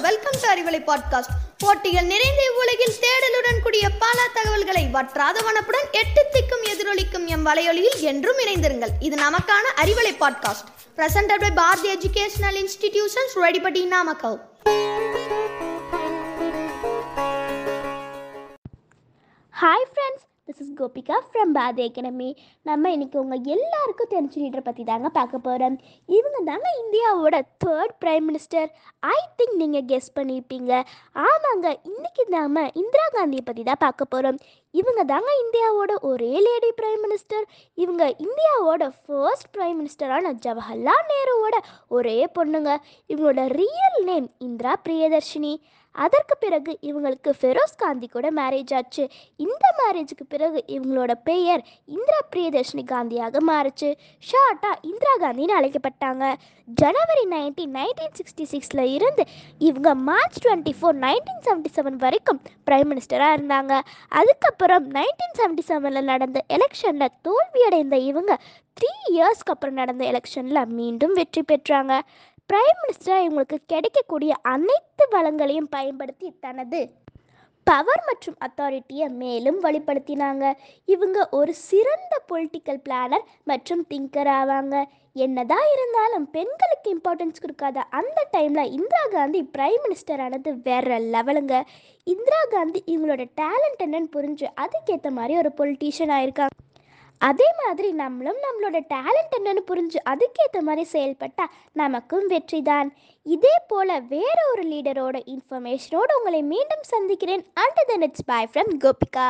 Arivalai podcast போட்டிகள் நிறைந்த உலகில் தேடலுடன் கூடிய பல தகவல்களை வற்றாத வனப்புடன் எட்டு திக்கும் எதிரொலிக்கும் எம் வலையொலியில் என்றும் இணைந்திருங்கள். இது நமக்கான Arivalai podcast presented by Bharathi educational institutions ரெடிபடி Namakkal hi friends this is Gopika from Bharathi academy நம்ம இன்னைக்கு உங்கள் எல்லாருக்கும் தெரிஞ்ச லீடரை பற்றி தாங்க பார்க்க போகிறோம் இவங்க தாங்க இந்தியாவோட third prime minister I think நீங்கள் கெஸ் பண்ணியிருப்பீங்க ஆமாங்க இன்னைக்கு நாம இந்திரா காந்தியை பற்றி தான் பார்க்க போகிறோம் இவங்க தாங்க இந்தியாவோட ஒரே லேடி பிரைம் மினிஸ்டர் இவங்க இந்தியாவோட ஃபர்ஸ்ட் பிரைம் மினிஸ்டரான ஜவஹர்லால் நேருவோட ஒரே பொண்ணுங்க. இவங்களோட ரியல் நேம் இந்திரா பிரியதர்ஷினி. அதற்கு பிறகு இவங்களுக்கு ஃபெரோஸ் காந்தி கூட மேரேஜ் ஆச்சு. இந்த மேரேஜுக்கு பிறகு இவங்களோட பெயர் இந்திரா பிரியதர்ஷினி காந்தியாக மாறுச்சு. ஷார்ட்டாக இந்திரா காந்தின்னு அழைக்கப்பட்டாங்க. ஜனவரி நைன்டீன் நைன்டீன் சிக்ஸ்டி சிக்ஸில் இருந்து இவங்க March twenty four nineteen seventy seven வரைக்கும் பிரைம் மினிஸ்டராக இருந்தாங்க. அதுக்கப்புறம் நைன்டீன் செவன்ட்டி செவனில் நடந்த எலெக்ஷனில் தோல்வியடைந்த இவங்க த்ரீ இயர்ஸ்க்கு அப்புறம் நடந்த எலெக்ஷனில் மீண்டும் வெற்றி பெற்றாங்க. பிரைம் மினிஸ்டர் இவங்களுக்கு கிடைக்கக்கூடிய அனைத்து வளங்களையும் பயன்படுத்தி தனது பவர் மற்றும் அத்தாரிட்டியை மேலும் வழிப்படுத்தினாங்க இவங்க ஒரு சிறந்த பொலிட்டிக்கல் பிளானர் மற்றும் திங்கர் ஆவாங்க. என்னதான் இருந்தாலும் பெண்களுக்கு இம்பார்ட்டன்ஸ் கொடுக்காத அந்த டைமில் இந்திரா காந்தி பிரைம் மினிஸ்டர் ஆனது வேற லெவலுங்க இந்திரா காந்தி இவங்களோட டேலண்ட் என்னன்னு புரிஞ்சு அதுக்கேற்ற மாதிரி ஒரு பொலிட்டீஷியன் ஆயிருக்காங்க. அதே மாதிரி நம்மளும் நம்மளோட டேலண்ட் என்னன்னு புரிஞ்சு அதுக்கேற்ற மாதிரி செயல்பட்டா நமக்கும் வெற்றி தான். இதே போல வேற ஒரு லீடரோட இன்ஃபர்மேஷனோட உங்களை மீண்டும் சந்திக்கிறேன். And then it's bye from Gopika